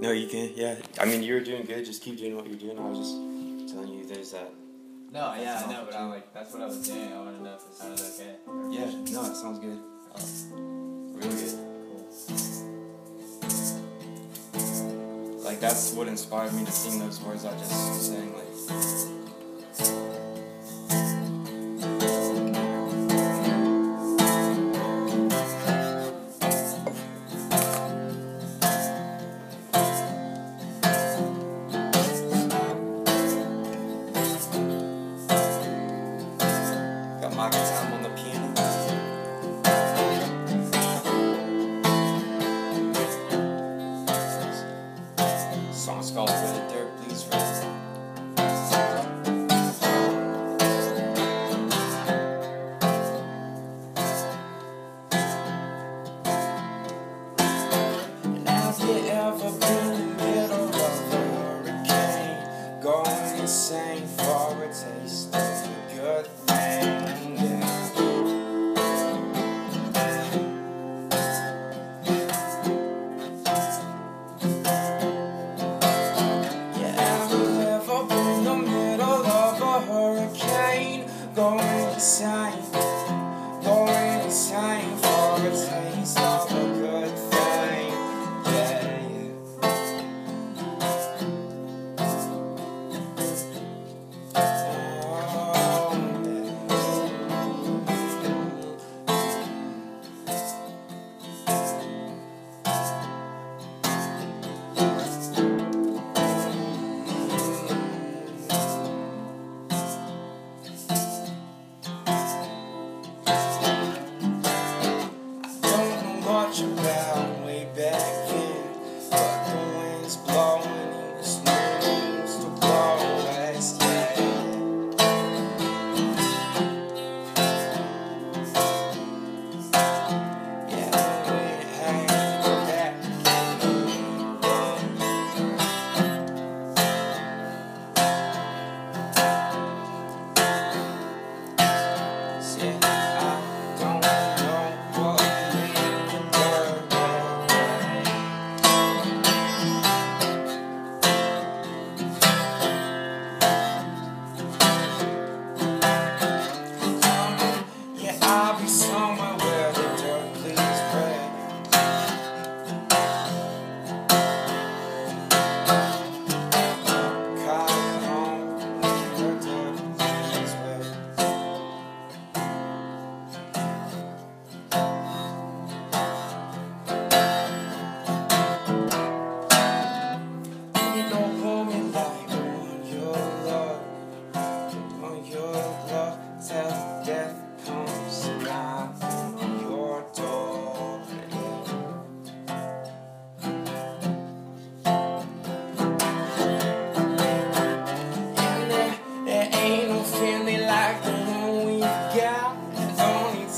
No, you can. Yeah. I mean, you're doing good. Just keep doing what you're doing. I was just telling you there's that. No, yeah, I know, but I'm like, that's what I was doing. I want to know if it sounded okay. Yeah. No, it sounds good. Oh, really good. Like that's what inspired me to sing those words I just sang. Like. never been in the middle of a hurricane. Going insane for a taste of a good thing. Yeah. You ever been in the middle of a hurricane? Going insane, going insane.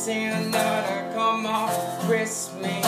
Santa come off Christmas.